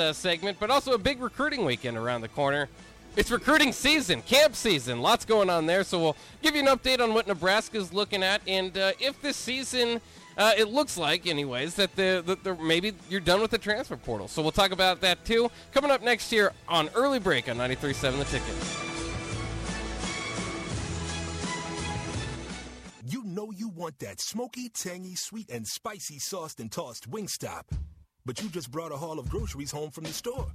uh, segment, but also a big recruiting weekend around the corner. It's recruiting season, camp season, lots going on there. So we'll give you an update on what Nebraska's looking at, and uh, if this season, uh, it looks like, anyways, that the, the, the maybe you're done with the transfer portal. So we'll talk about that too. Coming up next year on early break on 93.7 The Ticket. You know you want that smoky, tangy, sweet, and spicy sauced and tossed Wingstop, but you just brought a haul of groceries home from the store.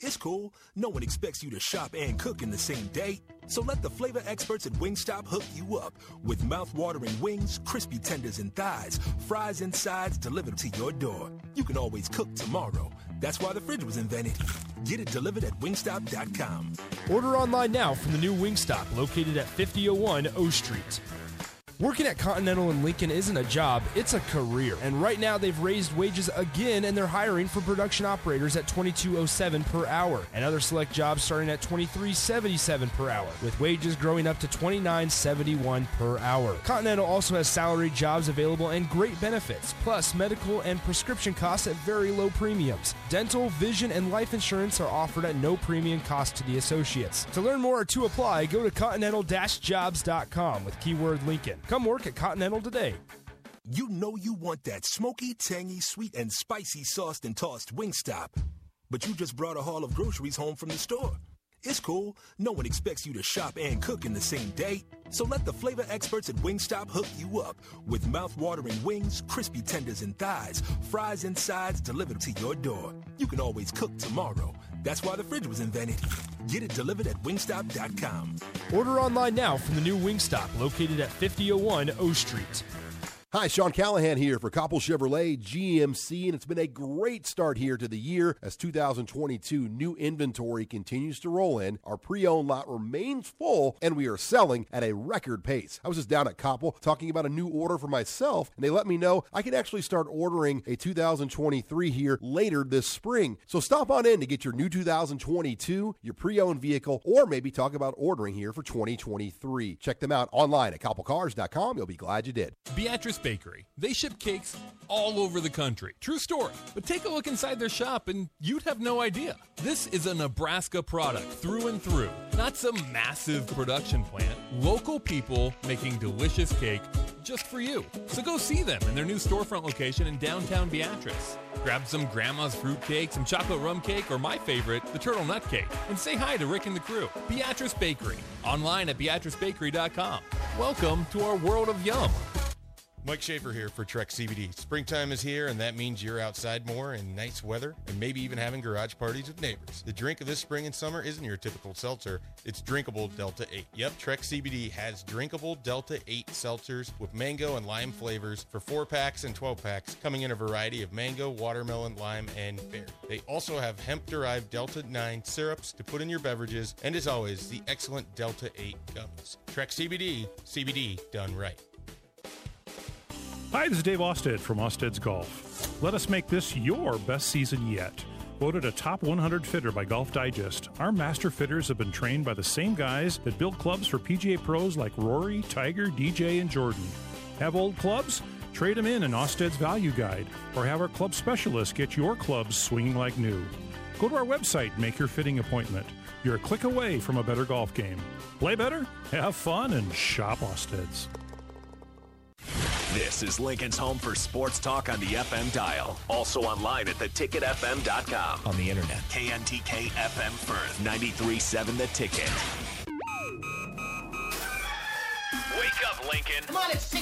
It's cool. No one expects you to shop and cook in the same day. So let the flavor experts at Wingstop hook you up with mouth-watering wings, crispy tenders and thighs, fries and sides delivered to your door. You can always cook tomorrow. That's why the fridge was invented. Get it delivered at wingstop.com. Order online now from the new Wingstop located at 5001 O Street. Working at Continental in Lincoln isn't a job, it's a career. And right now they've raised wages again and they're hiring for production operators at 2207 per hour and other select jobs starting at 2377 per hour with wages growing up to 2971 per hour. Continental also has salary jobs available and great benefits, plus medical and prescription costs at very low premiums. Dental, vision, and life insurance are offered at no premium cost to the associates. To learn more or to apply, go to continental-jobs.com with keyword Lincoln. Come work at Continental today. You know you want that smoky, tangy, sweet, and spicy sauced and tossed Wingstop, but you just brought a haul of groceries home from the store. It's cool. No one expects you to shop and cook in the same day. So let the flavor experts at Wingstop hook you up with mouth-watering wings, crispy tenders and thighs, fries and sides delivered to your door. You can always cook tomorrow. That's why the fridge was invented. Get it delivered at wingstop.com. Order online now from the new Wingstop located at 5001 O Street. Hi, Sean Callahan here for Copple Chevrolet GMC, and it's been a great start here to the year as 2022 new inventory continues to roll in. Our pre-owned lot remains full, and we are selling at a record pace. I was just down at Copple talking about a new order for myself, and they let me know I can actually start ordering a 2023 here later this spring. So stop on in to get your new 2022, your pre-owned vehicle, or maybe talk about ordering here for 2023. Check them out online at copplecars.com. You'll be glad you did. Beatrice Bakery. They ship cakes all over the country. True story. But take a look inside their shop and you'd have no idea. This is a Nebraska product through and through. Not some massive production plant. Local people making delicious cake just for you. So go see them in their new storefront location in downtown Beatrice. Grab some grandma's fruit cake, some chocolate rum cake, or my favorite, the turtle nut cake, and say hi to Rick and the crew. Beatrice Bakery. Online at beatricebakery.com. Welcome to our world of yum. Mike Schaefer here for Trek CBD. Springtime is here, and that means you're outside more in nice weather and maybe even having garage parties with neighbors. The drink of this spring and summer isn't your typical seltzer, it's drinkable Delta 8. Yep, Trek CBD has drinkable Delta 8 seltzers with mango and lime flavors for 4 packs and 12 packs, coming in a variety of mango, watermelon, lime, and berry. They also have hemp derived Delta 9 syrups to put in your beverages, and as always, the excellent Delta 8 gummies. Trek CBD, CBD done right. Hi, this is Dave Austad from Austad's Golf. Let us make this your best season yet. Voted a top 100 fitter by Golf Digest, our master fitters have been trained by the same guys that build clubs for PGA pros like Rory, Tiger, DJ, and Jordan. Have old clubs? Trade them in in Austad's Value Guide, or have our club specialists get your clubs swinging like new. Go to our website, make your fitting appointment. You're a click away from a better golf game. Play better, have fun, and shop Austad's. This is Lincoln's home for sports talk on the FM dial. Also online at theticketfm.com. On the internet. KNTK FM Firth, 93.7 The Ticket. Wake up, Lincoln. Come on, it's 6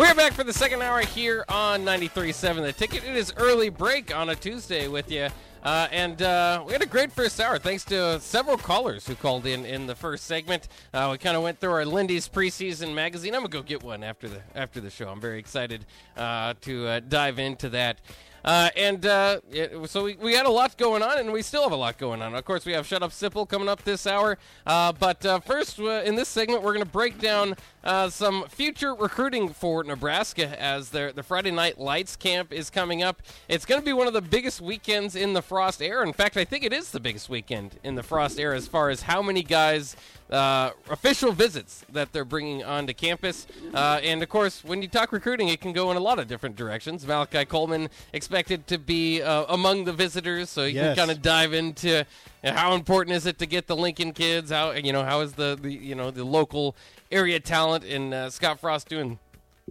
We're back for the second hour here on 93.7 The Ticket. It is early break on a Tuesday with you. Uh, and uh, we had a great first hour thanks to several callers who called in in the first segment. Uh, we kind of went through our Lindy's preseason magazine. I'm gonna go get one after the after the show. I'm very excited uh, to uh, dive into that. Uh, and uh, it, so we, we had a lot going on, and we still have a lot going on. Of course, we have Shut Up Sipple coming up this hour. Uh, but uh, first, in this segment, we're going to break down uh, some future recruiting for Nebraska as their the Friday Night Lights camp is coming up. It's going to be one of the biggest weekends in the Frost era. In fact, I think it is the biggest weekend in the Frost era as far as how many guys uh, official visits that they're bringing onto campus. Uh, and of course, when you talk recruiting, it can go in a lot of different directions. Malachi Coleman expected to be uh, among the visitors, so you Yes. can kind of dive into uh, how important is it to get the Lincoln kids. How you know how is the, the you know the local area talent and uh, Scott Frost doing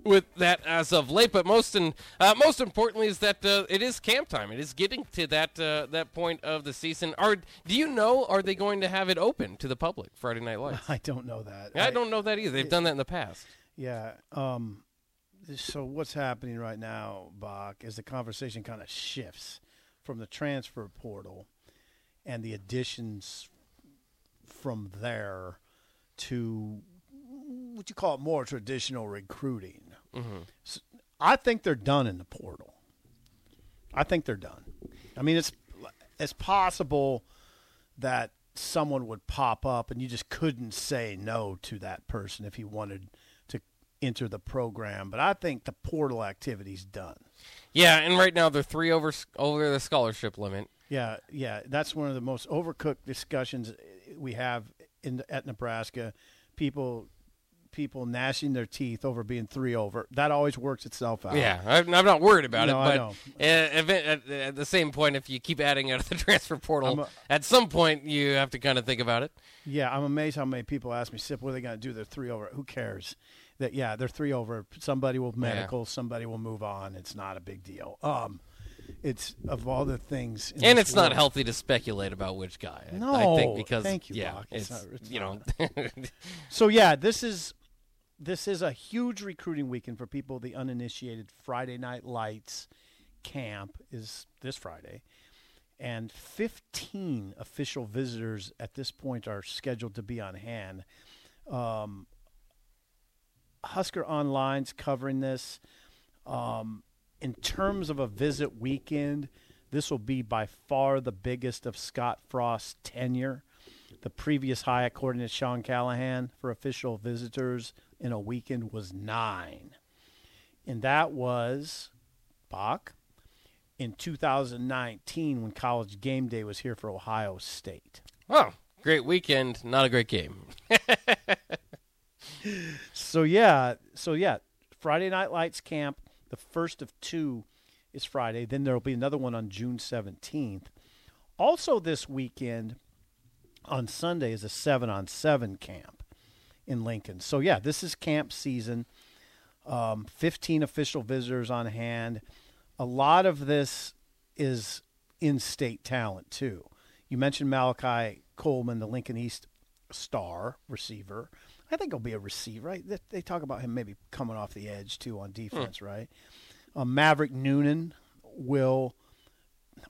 with that as of late. But most and uh, most importantly is that uh, it is camp time. It is getting to that uh, that point of the season. Are do you know? Are they going to have it open to the public Friday Night Lights? I don't know that. I, don't know that either. They've done that in the past. Yeah. Um, so what's happening right now, Bach, is the conversation kind of shifts from the transfer portal and the additions from there to what you call it more traditional recruiting. Mm-hmm. S- I think they're done in the portal. I think they're done. I mean, it's it's possible that someone would pop up and you just couldn't say no to that person if he wanted to enter the program. But I think the portal activity's done. Yeah, and right now they're three over over the scholarship limit. Yeah, yeah, that's one of the most overcooked discussions we have in at Nebraska. People people gnashing their teeth over being three over. That always works itself out. Yeah, I'm, I'm not worried about No, it, I but know. if it- at, at the same point, if you keep adding out of the transfer portal, a- at some point you have to kind of think about it. Yeah, I'm amazed how many people ask me, Sip, what are they going to do? They're three over. Who cares? That yeah, they're three over. Somebody will medical, somebody will move on. It's not a big deal. Um, it's of all the things, in and it's not healthy to speculate about which guy. I- I No, think because thank you, yeah, it's, It's not- it's you know, So yeah, this is this is a huge recruiting weekend for people. The uninitiated Friday Night Lights camp is this Friday, and 15 official visitors at this point are scheduled to be on hand. Um, Husker Online's covering this. Um, in terms of a visit weekend, this will be by far the biggest of Scott Frost's tenure. The previous high, according to Sean Callahan, for official visitors in a weekend was nine. And that was, Bach, in 2019 when college game day was here for Ohio State. oh, great weekend, not a great game. So yeah, so yeah, Friday Night Lights camp, the first of two is Friday. Then there'll be another one on June 17th. Also this weekend on Sunday is a 7 on 7 camp in Lincoln. So yeah, this is camp season. Um, 15 official visitors on hand. A lot of this is in-state talent too. You mentioned Malachi Coleman, the Lincoln East star receiver. I think he'll be a receiver. Right? They, they talk about him maybe coming off the edge too on defense, right? Um, Maverick Noonan will.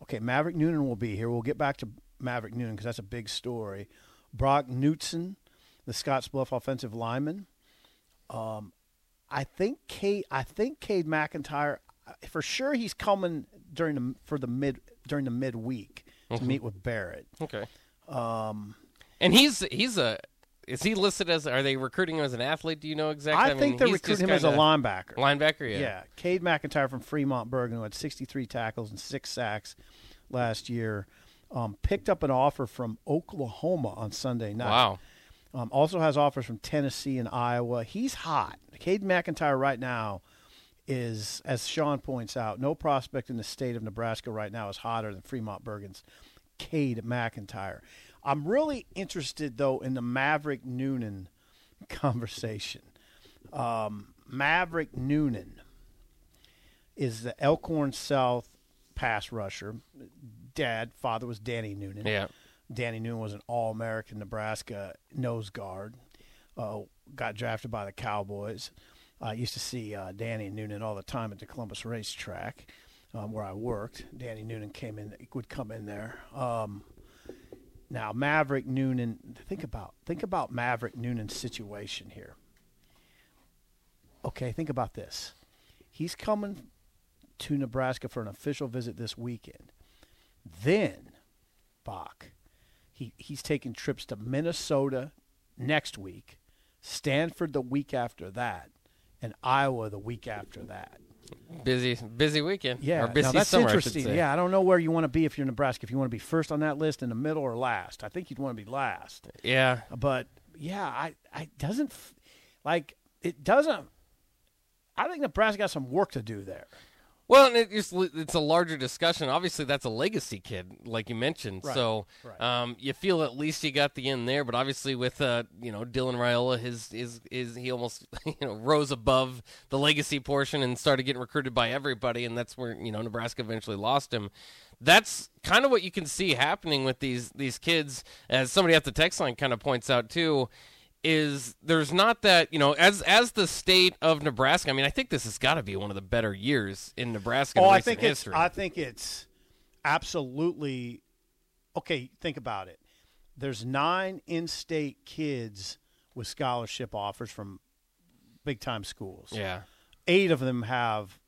Okay, Maverick Noonan will be here. We'll get back to Maverick Noonan because that's a big story. Brock Knutson, the Scottsbluff offensive lineman. Um, I think Cade. I think Cade McIntyre. For sure, he's coming during the for the mid during the midweek to Mhm. meet with Barrett. Okay. Um, And he's he's a is he listed as? Are they recruiting him as an athlete? Do you know exactly? I, mean, think they're recruiting him as a linebacker. Linebacker, yeah. Yeah. Cade McIntyre from Fremont Bergan, who had 63 tackles and six sacks last year, um, picked up an offer from Oklahoma on Sunday night. Wow. Um, also has offers from Tennessee and Iowa. He's hot. Cade McIntyre right now is, as Sean points out, no prospect in the state of Nebraska right now is hotter than Fremont Bergan's Cade McIntyre. I'm really interested though in the Maverick Noonan conversation. Um, Maverick Noonan is the Elkhorn South pass rusher. Dad, father was Danny Noonan. Yeah. Danny Noonan was an All American Nebraska nose guard. Uh, got drafted by the Cowboys. I used to see uh, Danny Noonan all the time at the Columbus racetrack. um, where I worked. Danny Noonan came in, would come in there. Um, now Maverick Noonan, think about think about Maverick Noonan's situation here. Okay, think about this. He's coming to Nebraska for an official visit this weekend. Then, Bach, he, he's taking trips to Minnesota next week, Stanford the week after that, and Iowa the week after that. Busy, busy weekend. Yeah, or busy now that's summer, interesting. say. Yeah, I don't know where you want to be if you're Nebraska. If you want to be first on that list, in the middle, or last. I think you'd want to be last. Yeah. But yeah, I, I doesn't like it doesn't. I think Nebraska got some work to do there. Well, and it just, it's a larger discussion. Obviously, that's a legacy kid, like you mentioned. Right, So right. um, you feel at least you got the end there. But obviously, with uh, you know Dylan Raiola, his his is he almost you know rose above the legacy portion and started getting recruited by everybody, and that's where you know Nebraska eventually lost him. That's kind of what you can see happening with these these kids, as somebody at the text line kind of points out too is there's not that you know as as the state of Nebraska. I mean, I think this has got to be one of the better years in Nebraska. in Oh, I recent think history. it's. I think it's absolutely okay. Think about it. There's nine in-state kids with scholarship offers from big-time schools. yeah. Eight of them have.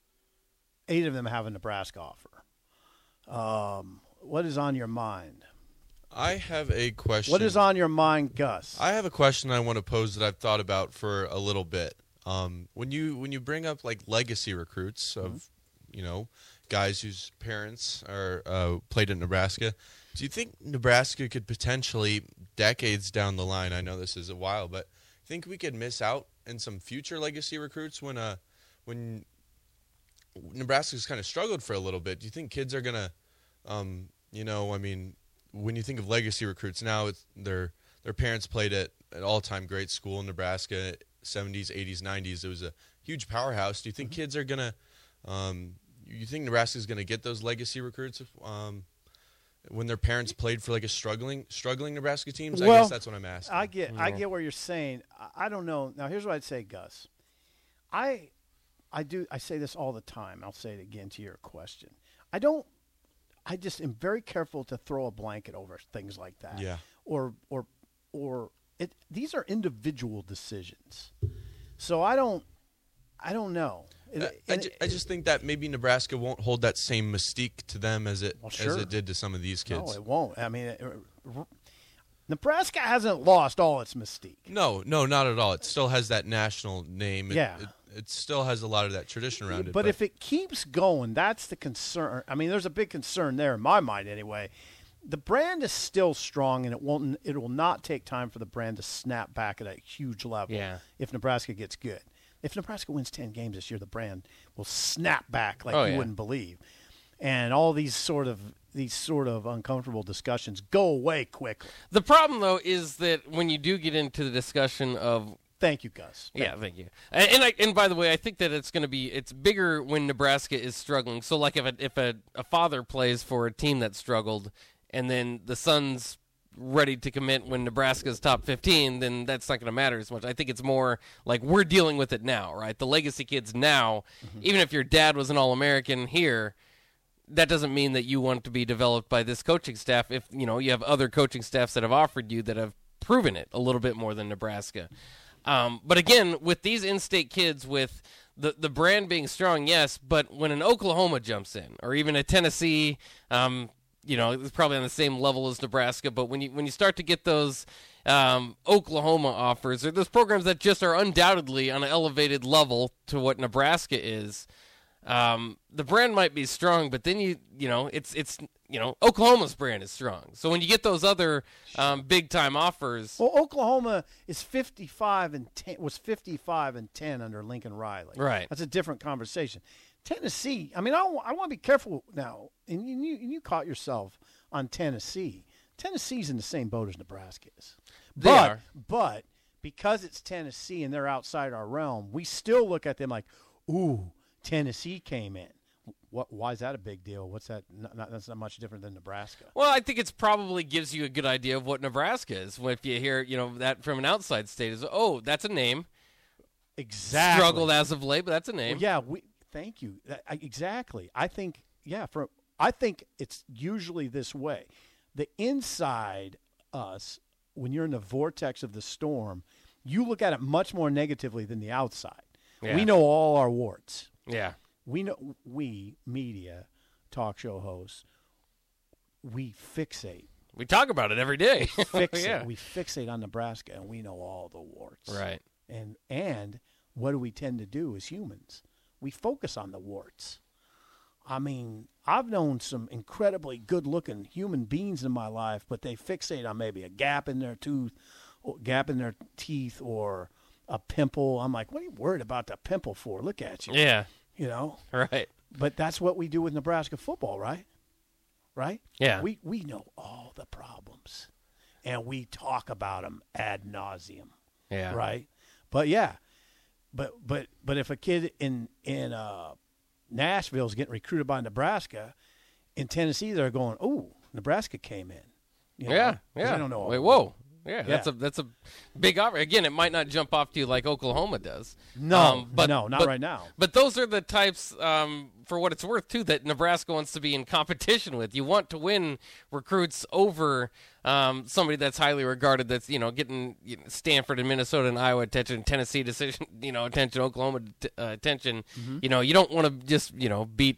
Eight of them have a Nebraska offer. Um, what is on your mind? I have a question. What is on your mind, Gus? I have a question I want to pose that I've thought about for a little bit. Um, when you when you bring up like legacy recruits of, Mm-hmm. you know, guys whose parents are uh, played at Nebraska, do you think Nebraska could potentially decades down the line? I know this is a while, but think we could miss out in some future legacy recruits when uh when Nebraska's kind of struggled for a little bit. Do you think kids are gonna, um, you know, I mean, when you think of legacy recruits now, it's their their parents played at an all time great school in Nebraska, seventies, eighties, nineties. It was a huge powerhouse. Do you think kids are gonna, um, you think Nebraska's gonna get those legacy recruits? Um, when their parents played for like a struggling struggling Nebraska teams, I Well, guess that's what I'm asking. I get I get what you're saying. I, I don't know. Now here's what I'd say, Gus. I I do I say this all the time. I'll say it again to your question. I don't I just am very careful to throw a blanket over things like that. Yeah. Or or or it these are individual decisions. So I don't I don't know. It- I, ju- I just think that maybe Nebraska won't hold that same mystique to them as it Well, as it did to some of these kids. No, it won't. I mean, Nebraska hasn't lost all its mystique. No, no, not at all. It still has that national name. It, Yeah. It, it still has a lot of that tradition around it. But if it keeps going, that's the concern. I mean, there's a big concern there in my mind, anyway. The brand is still strong, and it won't. It will not take time for the brand to snap back at a huge level. Yeah. If Nebraska gets good, if Nebraska wins ten games this year, the brand will snap back like Oh, you yeah. wouldn't believe. And all these sort of these sort of uncomfortable discussions go away quickly. The problem, though, is that when you do get into the discussion of Thank you, Gus. yeah, thank you. And and, I, and by the way, I think that it's going to be it's bigger when Nebraska is struggling. So like if a, if a, a father plays for a team that struggled, and then the son's ready to commit when Nebraska's top 15, then that's not going to matter as much. I think it's more like we're dealing with it now, right? The legacy kids now, mm-hmm. even if your dad was an All-American here, that doesn't mean that you want to be developed by this coaching staff if you know you have other coaching staffs that have offered you that have proven it a little bit more than Nebraska. Um, but again, with these in-state kids, with the the brand being strong, yes, but when an Oklahoma jumps in, or even a Tennessee, um, you know, it's probably on the same level as Nebraska. But when you when you start to get those um, Oklahoma offers, or those programs that just are undoubtedly on an elevated level to what Nebraska is, um, the brand might be strong, but then you you know it's it's you know Oklahoma's brand is strong. So when you get those other um, big time offers, Well, Oklahoma is 55 and 10 was 55 and 10 under Lincoln Riley. Right. That's a different conversation. Tennessee, I mean, I, I want to be careful now. And you, you, and you caught yourself on Tennessee. Tennessee's in the same boat as Nebraska is. They but, are. But because it's Tennessee and they're outside our realm, we still look at them like, ooh, Tennessee came in. What? Why is that a big deal? What's that? Not, not, that's not much different than Nebraska. Well, I think it's probably gives you a good idea of what Nebraska is. If you hear, you know, that from an outside state is, oh, that's a name. Exactly. Struggled as of late, but that's a name. Well, yeah, we thank you. I- exactly. I think yeah, for I think it's usually this way. The inside us, when you're in the vortex of the storm, you look at it much more negatively than the outside. Yeah. We know all our warts. Yeah. We know we media, talk show hosts, we fixate. We talk about it every day. fixate. yeah. We fixate on Nebraska, and we know all the warts. Right. And and what do we tend to do as humans? We focus on the warts. I mean, I've known some incredibly good-looking human beings in my life, but they fixate on maybe a gap in their tooth, or gap in their teeth, or a pimple. I'm like, what are you worried about the pimple for? Look at you. Yeah. You know. Right. But that's what we do with Nebraska football, right? Right? Yeah. We we know all the problems, and we talk about them ad nauseum. Yeah. Right. But yeah, but but but if a kid in in uh, Nashville is getting recruited by Nebraska, in Tennessee they're going, "Oh, Nebraska came in." You know? yeah. Yeah. I don't know. Wait. Whoa. Yeah, that's Yeah. a that's a big offer. Again, it might not jump off to you like Oklahoma does. Um, No, but no, not but- right now. But those are the types, um, for what it's worth, too, that Nebraska wants to be in competition with. You want to win recruits over um, somebody that's highly regarded, that's you know getting you know, Stanford and Minnesota and Iowa attention, Tennessee decision, you know attention, Oklahoma t- uh, attention. Mm-hmm. You know, you don't want to just you know beat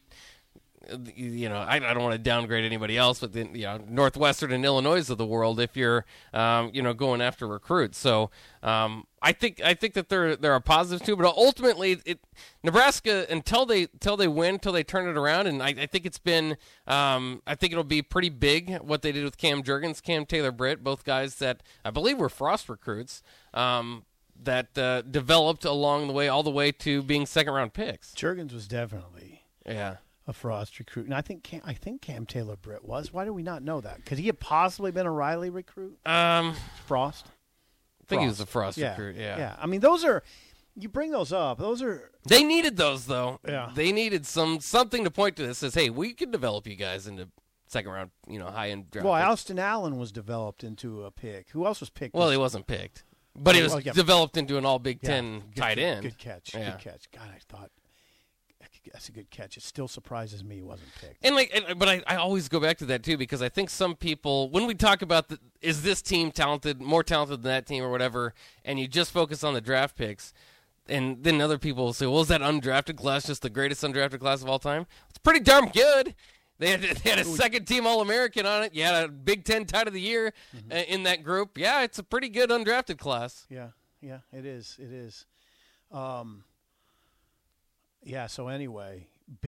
you know, I, I don't want to downgrade anybody else, but then you know, Northwestern and Illinois of the world, if you're, um, you know, going after recruits. So um, I think I think that there there are positives too, but ultimately, it Nebraska until they until they win, until they turn it around, and I, I think it's been, um, I think it'll be pretty big what they did with Cam Jurgens, Cam Taylor Britt, both guys that I believe were Frost recruits. Um, that uh, developed along the way, all the way to being second round picks. Jurgens was definitely Yeah. A Frost recruit, and I think Cam, I think Cam Taylor Britt was. Why do we not know that? Could he have possibly been a Riley recruit? Um, Frost. I think he was a Frost yeah. recruit. Yeah. yeah. I mean, those are you bring those up. Those are They needed those though. Yeah. They needed some something to point to that says, "Hey, we can develop you guys into second round, you know, high end draft." well. picks." Austin Allen was developed into a pick. Who else was picked? well, he wasn't picked, but he Oh, was well, yeah. developed into an All Big Yeah, Ten good- tight end. Good catch. Yeah. Good catch. God, I thought that's a good catch. It still surprises me he wasn't picked. And like, and, but I, I always go back to that too because I think some people, when we talk about the, is this team talented, more talented than that team or whatever, and you just focus on the draft picks, and then other people will say, well, is that undrafted class just the greatest undrafted class of all time? It's pretty darn good. They had, they had a second team All American on it. You had a Big Ten tight of the year uh, in that group. Yeah, it's a pretty good undrafted class. Yeah, yeah, it is. It is. Um, yeah. So anyway,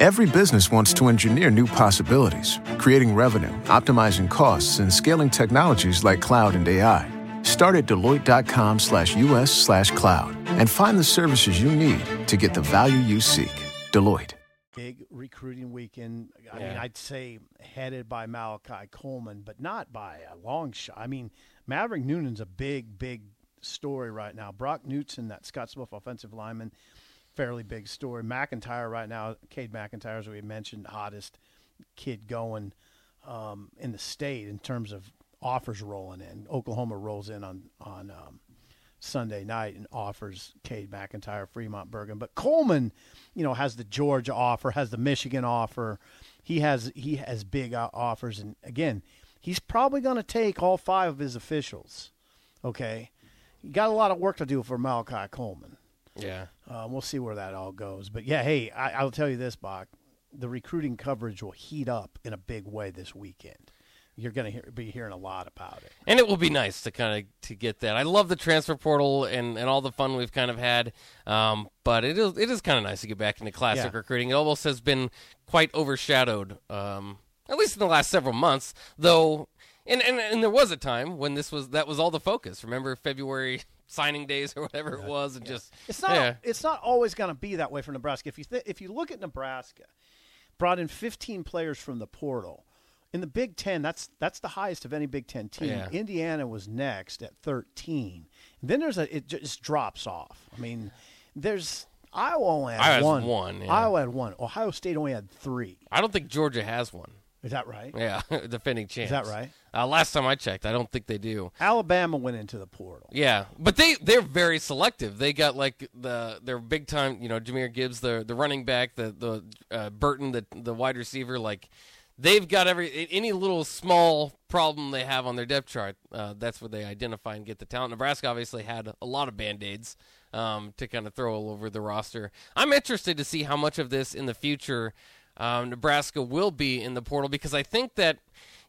Every business wants to engineer new possibilities, creating revenue, optimizing costs, and scaling technologies like cloud and AI. Start at Deloitte.com slash US slash cloud and find the services you need to get the value you seek. Deloitte. big recruiting weekend. I mean, I'd say headed by Malachi Coleman, but not by a long shot. I mean, Maverick Noonan's a big, big story right now. Brock Newton, that Scottsbluff offensive lineman, fairly big story. McIntyre right now, Cade McIntyre, as we mentioned, hottest kid going um, in the state in terms of offers rolling in. Oklahoma rolls in on on um, Sunday night and offers Cade McIntyre, Fremont Bergan. But Coleman, you know, has the Georgia offer, has the Michigan offer. He has he has big offers, and again, he's probably going to take all five of his officials. Okay, you got a lot of work to do for Malachi Coleman. Yeah. Uh, we'll see where that all goes. But yeah, hey, I, I'll tell you this, Bach. The recruiting coverage will heat up in a big way this weekend. You're going to hear, be hearing a lot about it. And it will be nice to kind of to get that. I love the transfer portal and, and all the fun we've kind of had. Um, but it is it is kind of nice to get back into classic Yeah. recruiting. It almost has been quite overshadowed, um, at least in the last several months. Though, and, and and there was a time when this was that was all the focus. Remember February signing days or whatever it was, and just It's not. yeah. It's not always going to be that way for Nebraska. If you th- if you look at Nebraska, brought in 15 players from the portal. In the Big Ten, that's that's the highest of any Big Ten team. Yeah. Indiana was next at 13. then there's a it just drops off. I mean, there's Iowa only had Iowa has one. one, yeah. Iowa had one. Ohio State only had three. I don't think Georgia has one. Is that right? Yeah, defending champs. Is that right? Uh, last time I checked, I don't think they do. Alabama went into the portal. Yeah, but they they're very selective. They got like the their big time, you know, Jahmyr Gibbs, the the running back, the the uh, Burton, the the wide receiver. Like they've got every any little small problem they have on their depth chart. Uh, that's where they identify and get the talent. Nebraska obviously had a lot of band aids um, to kind of throw all over the roster. I'm interested to see how much of this in the future um, Nebraska will be in the portal because I think that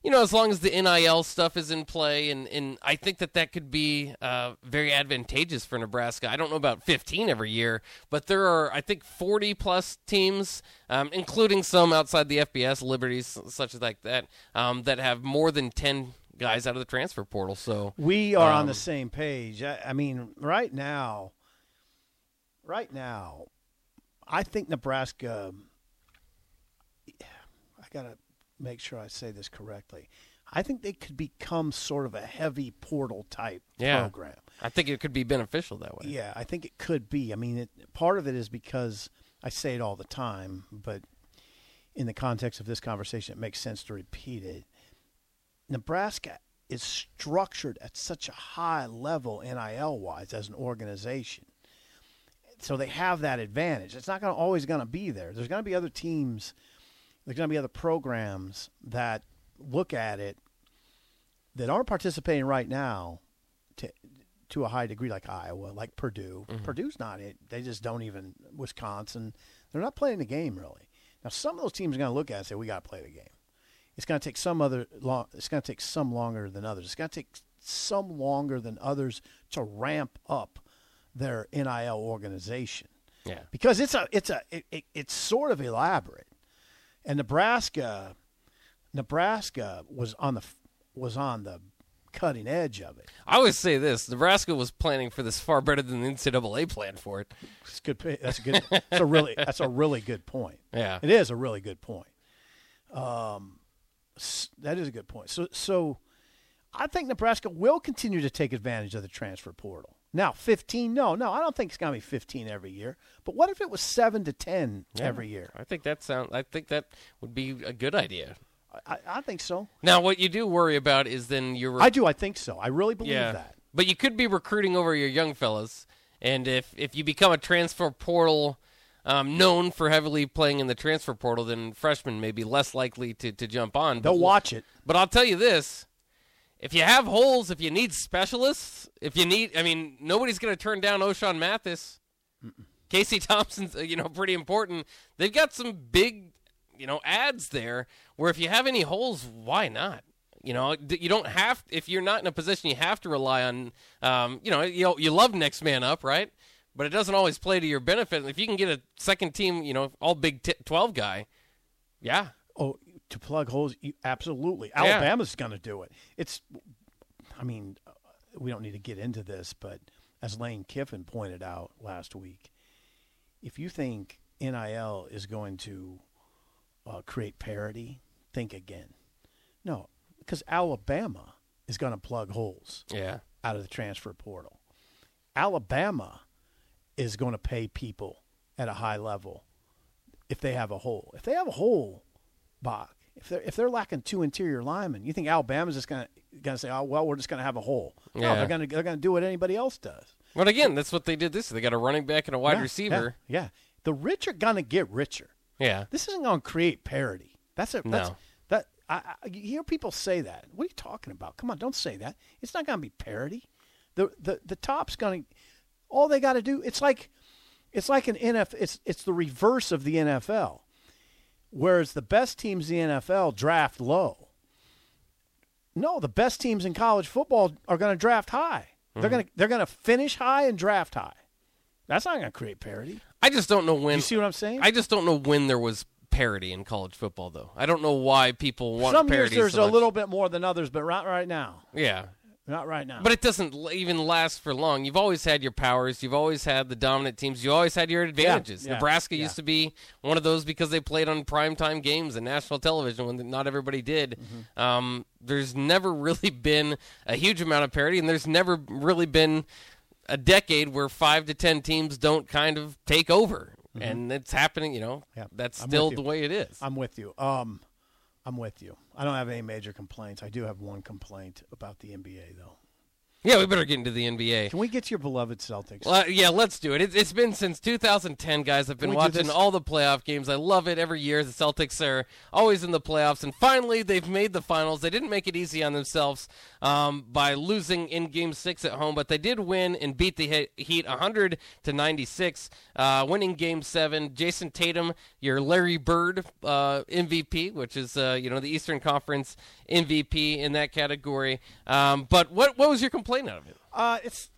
you know, as long as the NIL stuff is in play, and, and I think that that could be uh, very advantageous for Nebraska. I don't know about 15 every year, but there are, I think, 40 plus teams, um, including some outside the FBS, Liberties, such as like that, um, that have more than 10 guys out of the transfer portal. So We are on um, the same page. I, I mean, right now, right now, I think Nebraska. I gotta make sure I say this correctly. I think they could become sort of a heavy portal type yeah, program. I think it could be beneficial that way. Yeah, I think it could be. I mean, it, part of it is because I say it all the time, but in the context of this conversation, it makes sense to repeat it. Nebraska is structured at such a high level NIL wise as an organization. So they have that advantage. It's not going to always going to be there. There's going to be other teams, there's going to be other programs that look at it that aren't participating right now to to a high degree like Iowa, like Purdue. Mm-hmm. Purdue's not it. They just don't even Wisconsin. They're not playing the game really. Now some of those teams are going to look at it and say we got to play the game. It's going to take some other long. It's going to take some longer than others. It's going to take some longer than others to ramp up their NIL organization. Yeah. Because it's a it's a it, it, it's sort of elaborate. And Nebraska Nebraska was on the was on the cutting edge of it. I always say this: Nebraska was planning for this far better than the NCAA planned for it. It's good. That's a good. That's a really. That's a really good point. Yeah. it is a really good point. Um, that is a good point. So, so I think Nebraska will continue to take advantage of the transfer portal. Now, fifteen? No, no, I don't think it's going to be fifteen every year. But what if it was seven to ten Yeah. every year? I think that sound. I think that would be a good idea. I, I think so. Now, what you do worry about is then you're. I do. I think so. I really believe yeah. that. But you could be recruiting over your young fellas, and if if you become a transfer portal um, known for heavily playing in the transfer portal, then freshmen may be less likely to, to jump on. They'll But- watch it. But I'll tell you this: if you have holes, if you need specialists, if you need, I mean, nobody's going to turn down Ochaun Mathis. Casey Thompson's, uh, you know, pretty important. They've got some big, you know, ads there where if you have any holes, why not? You know, you don't have if you're not in a position you have to rely on. Um, you know, you you love next man up, right? But it doesn't always play to your benefit. If you can get a second team, you know, all Big t- Twelve guy, yeah, to plug holes, you, absolutely. Yeah. Alabama's going to do it. It's, I mean, uh, we don't need to get into this, but as Lane Kiffin pointed out last week, if you think NIL is going to uh, create parity, think again. No, because Alabama is going to plug holes yeah. out of the transfer portal. Alabama is going to pay people at a high level if they have a hole. If they have a hole, Bach, if they're if they're lacking two interior linemen, you think Alabama's just going to going to say, "Oh well, we're just going to have a hole"? No, they're going to they're to do what anybody else does. But again, that's what they did this. They got a running back and a wide Yeah, receiver. Yeah, yeah. the rich are going to get richer. Yeah. This isn't going to create parity. That's a that's, No. that. I, I, you hear people say that. What are you talking about? Come on, don't say that. It's not going to be parity. The the the top's going to. All they got to do. It's like, it's like an NFL. It's it's the reverse of the NFL. Whereas the best teams in the NFL draft low. No, the best teams in college football are going to draft high. They're Mhm. going to they're going to finish high and draft high. That's not going to create parity. I just don't know when. You see what I'm saying? I just don't know when there was parity in college football, though. I don't know why people want Some years there's so a little bit more than others, but right right now, Yeah. Not right now. But it doesn't even last for long. You've always had your powers. You've always had the dominant teams. You always had your advantages. yeah, Nebraska yeah. used to be one of those because they played on primetime games and national television when not everybody did. Mm-hmm. Um, there's never really been a huge amount of parity, and there's never really been a decade where five to ten teams don't kind of take over. And it's happening, you know. Yeah, That's Mm-hmm. I'm still the way it is. I'm with you. Um, I'm with you. I don't have any major complaints. I do have one complaint about the NBA, though. Yeah, we better get into the NBA. Can we get to your beloved Celtics? Well, yeah, let's do it. it. It's been since 2010, guys. I've been Can we do watching all the playoff games. I love it every year. The Celtics are always in the playoffs, and finally they've made the finals. They didn't make it easy on themselves um, by losing in Game Six at home, but they did win and beat the Heat 100 to 96, uh, winning Game Seven. Jayson Tatum, your Larry Bird uh, MVP, which is uh, you know the Eastern Conference MVP in that category. Um, but what what was your complaint out of it? Uh, it's,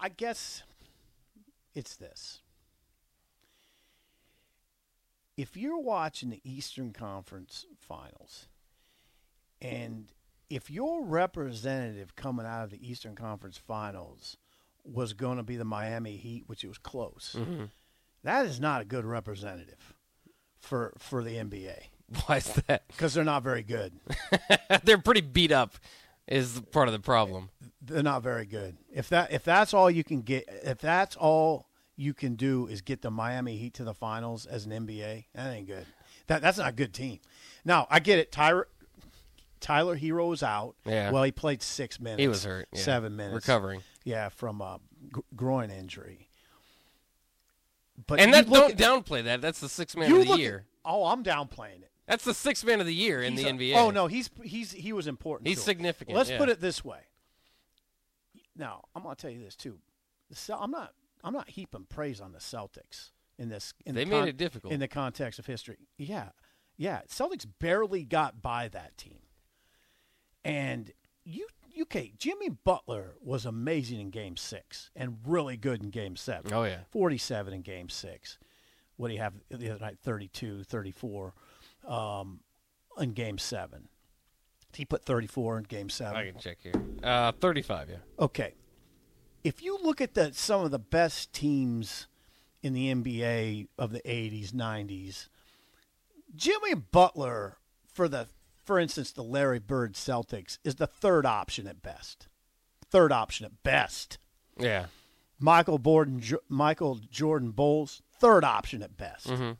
I guess, it's this. If you're watching the Eastern Conference Finals, and if your representative coming out of the Eastern Conference Finals was going to be the Miami Heat, which it was close, Mhm. that is not a good representative for for the NBA. Why is that? Because they're not very good. They're pretty beat up, is part of the problem. they're not very good. If that if that's all you can get, if that's all you can do is get the Miami Heat to the finals as an NBA, that ain't good. That that's not a good team. Now I get it. Tyler Tyler Herro is out. Yeah. Well, he played six minutes. He was hurt, yeah. Seven minutes. Recovering. Yeah, from a groin injury. But and that don't at- downplay that. That's the six man of the look at- year. oh, I'm downplaying it. That's the sixth man of the year in He's the a- NBA. Oh no, he's he's he was important. He's significant, Let's yeah. put it this way. Now I'm going to tell you this too. The Cel- I'm not I'm not heaping praise on the Celtics in this. In They the made it difficult. in the context of history. Yeah, yeah. Celtics barely got by that team, and you. UK Jimmy Butler was amazing in Game Six and really good in Game Seven. Oh, yeah. 47 in Game Six. What do you have the other night? 32, 34 um, in Game Seven. He put 34 in Game Seven. I can check here. Uh, 35, yeah. Okay. If you look at the some of the best teams in the NBA of the 80s, 90s, Jimmy Butler for the for instance the Larry Bird Celtics is the third option at best. Third option at best. Yeah. Michael Borden Michael Jordan Bulls third option at best. Mhm.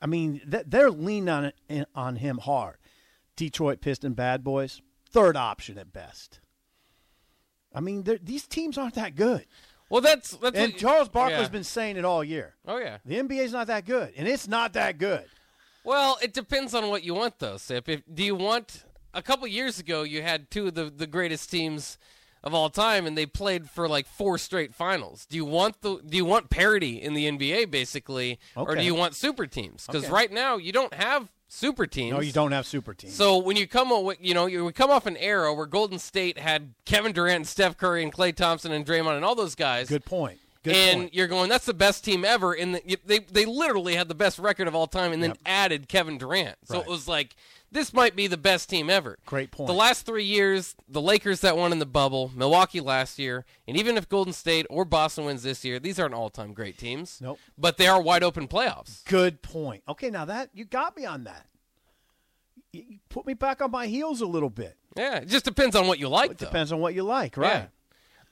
I mean, they're leaning on on him hard. Detroit Piston Bad Boys third option at best. I mean, these teams aren't that good. Well, that's that's and what- Charles Barkley's yeah. been saying it all year. Oh yeah. The NBA's not that good, and it's not that good. Well, it depends on what you want, though, Sip. If, do you want a couple years ago you had two of the, the greatest teams of all time, and they played for like four straight finals. Do you want the Do you want parity in the NBA, basically, or do you want super teams? Because Okay. right now you don't have super teams. No, you don't have super teams. So when you come, you know, you we come off an era where Golden State had Kevin Durant, and Steph Curry, and Klay Thompson, and Draymond, and all those guys. Good point. Good and point. you're going, that's the best team ever. And the, they they literally had the best record of all time, and then Yep. added Kevin Durant. So Right. it was like this might be the best team ever. Great point. The last three years, the Lakers that won in the bubble, Milwaukee last year, and even if Golden State or Boston wins this year, these aren't all time great teams. Nope. But they are wide open playoffs. Good point. Okay, now that you got me on that. You put me back on my heels a little bit. Yeah, it just depends on what you like. It though. depends on what you like, right? Yeah.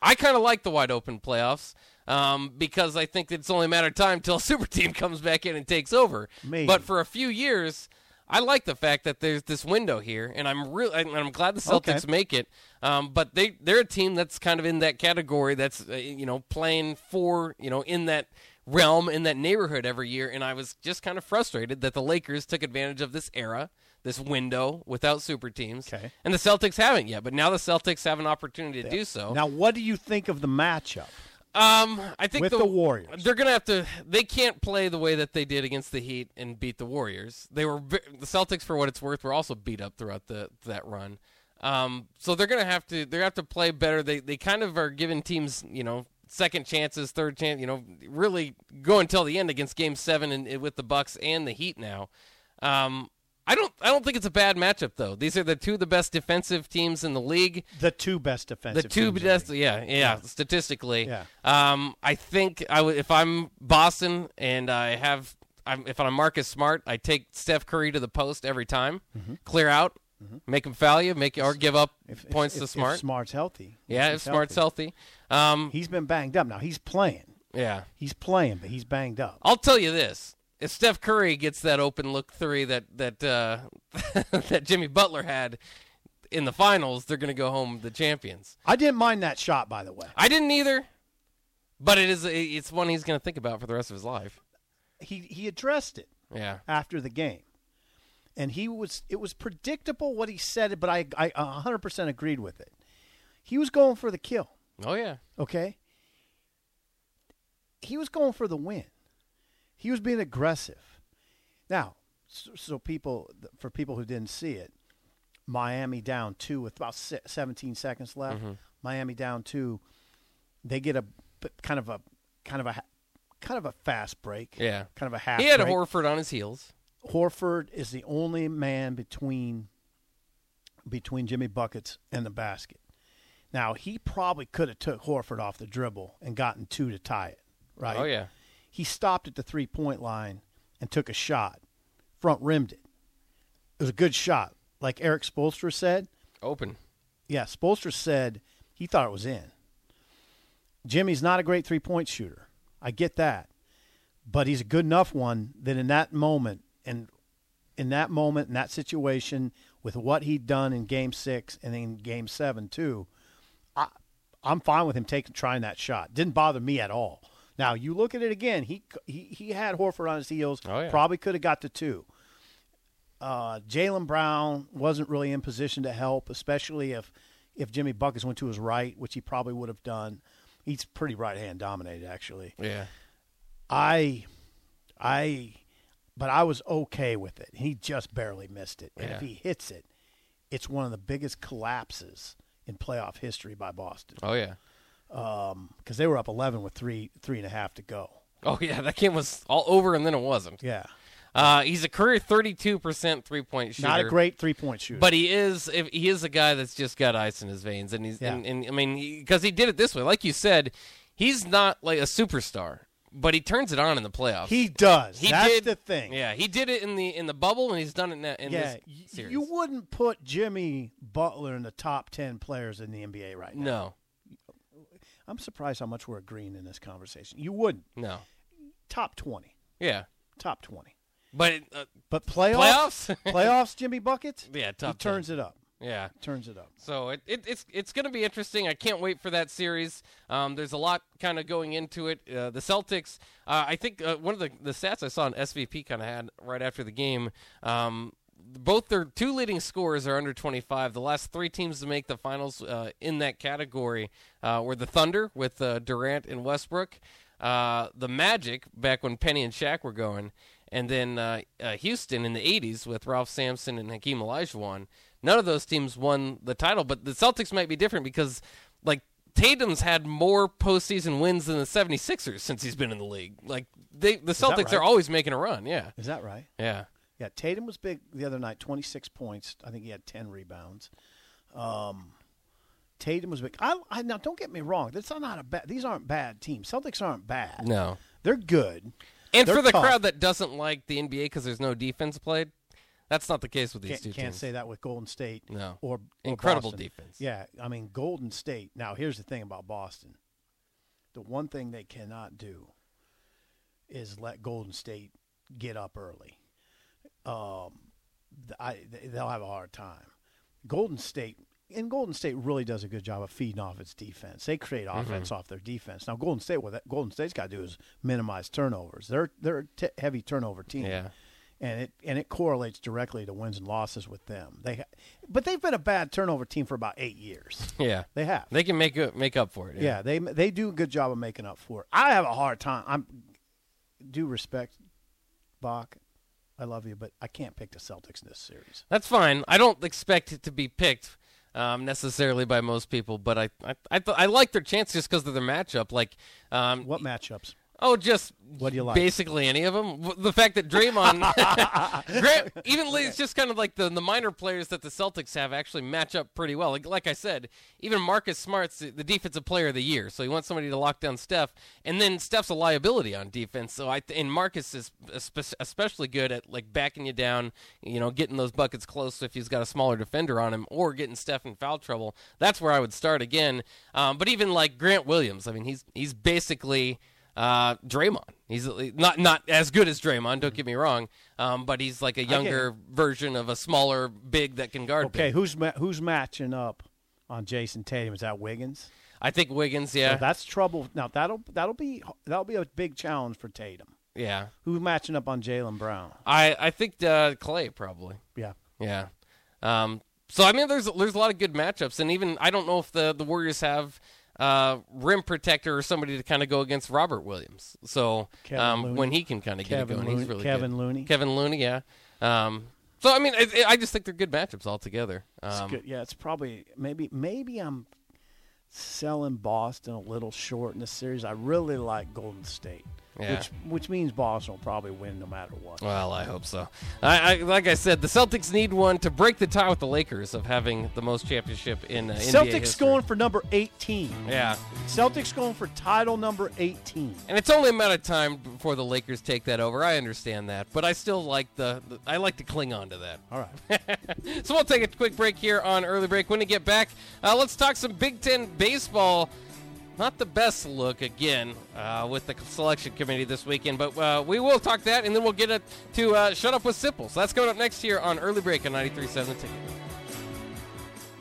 I kind of like the wide open playoffs um, because I think it's only a matter of time till a super team comes back in and takes over. Maybe. But for a few years, I like the fact that there's this window here, and I'm really and I'm glad the Celtics Okay. make it. Um, but they they're a team that's kind of in that category that's uh, you know playing for you know in that realm in that neighborhood every year, and I was just kind of frustrated that the Lakers took advantage of this era. This window without super teams, Okay. and the Celtics haven't yet. But now the Celtics have an opportunity to do so. Now, what do you think of the matchup? Um, I think With the Warriors. They're gonna have to. They can't play the way that they did against the Heat and beat the Warriors. They were the Celtics, for what it's worth, were also beat up throughout the that run. Um, so they're gonna have to. They have to play better. They they kind of are giving teams, you know, second chances, third chance. You know, really go until the end against Game Seven and with the Bucks and the Heat now. Um, I don't. I don't think it's a bad matchup though. These are the two of the best defensive teams in the league. The two best defensive. The two best. league. Yeah, yeah, Statistically, Yeah. Um, I think I would if I'm Boston and I have. I'm, if I'm Marcus Smart, I take Steph Curry to the post every time, Mm-hmm. clear out, make him foul you, make or give up points if, to if Smart. Smart's healthy. Yeah, If if Smart's healthy. Um, he's been banged up. Now he's playing. Yeah. He's playing, but he's banged up. I'll tell you this: if Steph Curry gets that open look three that that uh, that Jimmy Butler had in the finals, they're going to go home the champions. I didn't mind that shot, by the way. I didn't either, but it is it's one he's going to think about for the rest of his life. He he addressed it Yeah. after the game, and he was it was predictable what he said, but I I 100% agreed with it. He was going for the kill. Oh yeah. Okay. He was going for the win. He was being aggressive. Now, so, so people for people who didn't see it, Miami down two with about se- 17 seconds left. Mhm. Miami down two. They get a kind of a kind of a kind of a fast break. Yeah. kind of a half. He had break. Horford on his heels. Horford is the only man between between Jimmy buckets and the basket. Now he probably could have took Horford off the dribble and gotten two to tie it. Right? Oh, yeah. He stopped at the three point line and took a shot, front rimmed it. It was a good shot, like Erik Spoelstra said. Open. Yeah, Spoelstra said he thought it was in. Jimmy's not a great three point shooter. I get that. But he's a good enough one that in that moment and in that moment, in that situation, with what he'd done in game six and in game seven too, I I'm fine with him taking trying that shot. Didn't bother me at all. Now you look at it again, he he he had Horford on his heels, Oh, yeah. probably could have got to two. Uh, Jaylen Brown wasn't really in position to help, especially if if Jimmy Buckets went to his right, which he probably would have done. He's pretty right hand dominated, actually. Yeah. I, I, but I was okay with it. He just barely missed it, and if he hits it, it's one of the biggest collapses in playoff history by Boston. Oh yeah. Because they were up eleven with three three and a half to go. Oh yeah, that game was all over and then it wasn't. Yeah. Uh, he's a career 32% three-point shooter. Not a great three point shooter, But he is if he is a guy that's just got ice in his veins, and he's Yeah. and, and I mean because he, did it this way, like you said, he's not like a superstar, but he turns it on in the playoffs. he does. He That's did the thing. Yeah, he did it in the in the bubble, and he's done it now in yeah, this series. you wouldn't put Jimmy Butler in the top ten players in the NBA right now. no, I'm surprised how much we're agreeing in this conversation. You wouldn't. no, Top twenty. yeah, Top twenty. but uh, But playoffs, Playoffs? playoffs, Jimmy buckets. yeah, top. he turns 10. it up. Yeah, Turns it up. So it, it, it's it's going to be interesting. I can't wait for that series. Um, there's a lot kind of going into it. Uh, the Celtics, uh, I think uh, one of the, the stats I saw on SVP kind of had right after the game. Um, both their two leading scorers are under 25. The last three teams to make the finals uh, in that category uh, were the Thunder with uh, Durant and Westbrook, uh, the Magic back when Penny and Shaq were going, and then uh, uh, Houston in the 80s with Ralph Sampson and Hakeem Olajuwon. None of those teams won the title, but the Celtics might be different because, like, Tatum's had more postseason wins than the 76ers since he's been in the league. Like, they the Celtics right? are always making a run. Yeah. Is that right? Yeah. Yeah, Tatum was big the other night, 26 points. I think he had 10 rebounds. Um, Tatum was big. I, I now don't get me wrong. Are not a bad. These aren't bad teams. Celtics aren't bad. No. they're good. And They're for the tough. crowd that doesn't like the NBA because there's no defense played, that's not the case with these can't, two can't teams. say that with Golden State. No. or, or Incredible Boston. defense. Yeah, I mean Golden State. Now here's the thing about Boston. The one thing they cannot do is let Golden State get up early. Um, I, they'll have a hard time. Golden State and Golden State really does a good job of feeding off its defense. They create Mm-hmm. offense off their defense. Now Golden State, what that Golden State's got to do is minimize turnovers. They're they're a t- heavy turnover team. Yeah. and it and it correlates directly to wins and losses with them. They, but they've been a bad turnover team for about eight years. Yeah. They have. They can make up, make up for it. Yeah, they they do a good job of making up for it. I have a hard time. I'm due respect, Bach. I love you, but I can't pick the Celtics in this series. That's fine. I don't expect it to be picked um, necessarily by most people, but I I I, th- I like their chance just because of their matchup. Like um, What matchups? Oh, just What do you like? Basically, any of them. The fact that Draymond, Grant, even li- it's just kind of like the the minor players that the Celtics have actually match up pretty well. Like, like I said, even Marcus Smart's the the defensive player of the year, so he wants somebody to lock down Steph, and then Steph's a liability on defense. So I th- and Marcus is especially good at like backing you down, you know, getting those buckets close if he's got a smaller defender on him, or getting Steph in foul trouble. That's where I would start again. Um, but even like Grant Williams, I mean, he's he's basically uh, Draymond. He's not not as good as Draymond. Don't get me wrong, um, but he's like a younger version of a smaller big that can guard. Okay, big. who's ma- who's matching up on Jayson Tatum? Is that Wiggins? I think Wiggins. Yeah, So that's trouble. Now that'll that'll be that'll be a big challenge for Tatum. yeah. Who's matching up on Jaylen Brown? I I think uh, Klay probably. Yeah. Yeah. Um, so I mean, there's there's a lot of good matchups, and even I don't know if the the Warriors have uh, rim protector or somebody to kind of go against Robert Williams. So um, when he can kind of get it going, Looney- he's really Kevin good. Looney. Kevin Looney, yeah. Um, so I mean, I, I just think they're good matchups altogether. It's Um, good. Yeah, it's probably maybe maybe I'm selling Boston a little short in the series. I really like Golden State, Yeah. which which means Boston will probably win no matter what. Well, I hope so. I, I like I said, the Celtics need one to break the tie with the Lakers of having the most championship in uh, Celtics going for number 18. Yeah. Celtics going for title number 18. And it's only a matter of time before the Lakers take that over. I understand that, but I still like the, the I like to cling on to that. All right. so we'll take a quick break here on early break. When we get back, uh, let's talk some Big Ten baseball. Not the best look again uh, with the selection committee this weekend, but uh, we will talk that, and then we'll get it to uh, shut up with Sipples. That's coming up next here on early break on 93.7 The Ticket.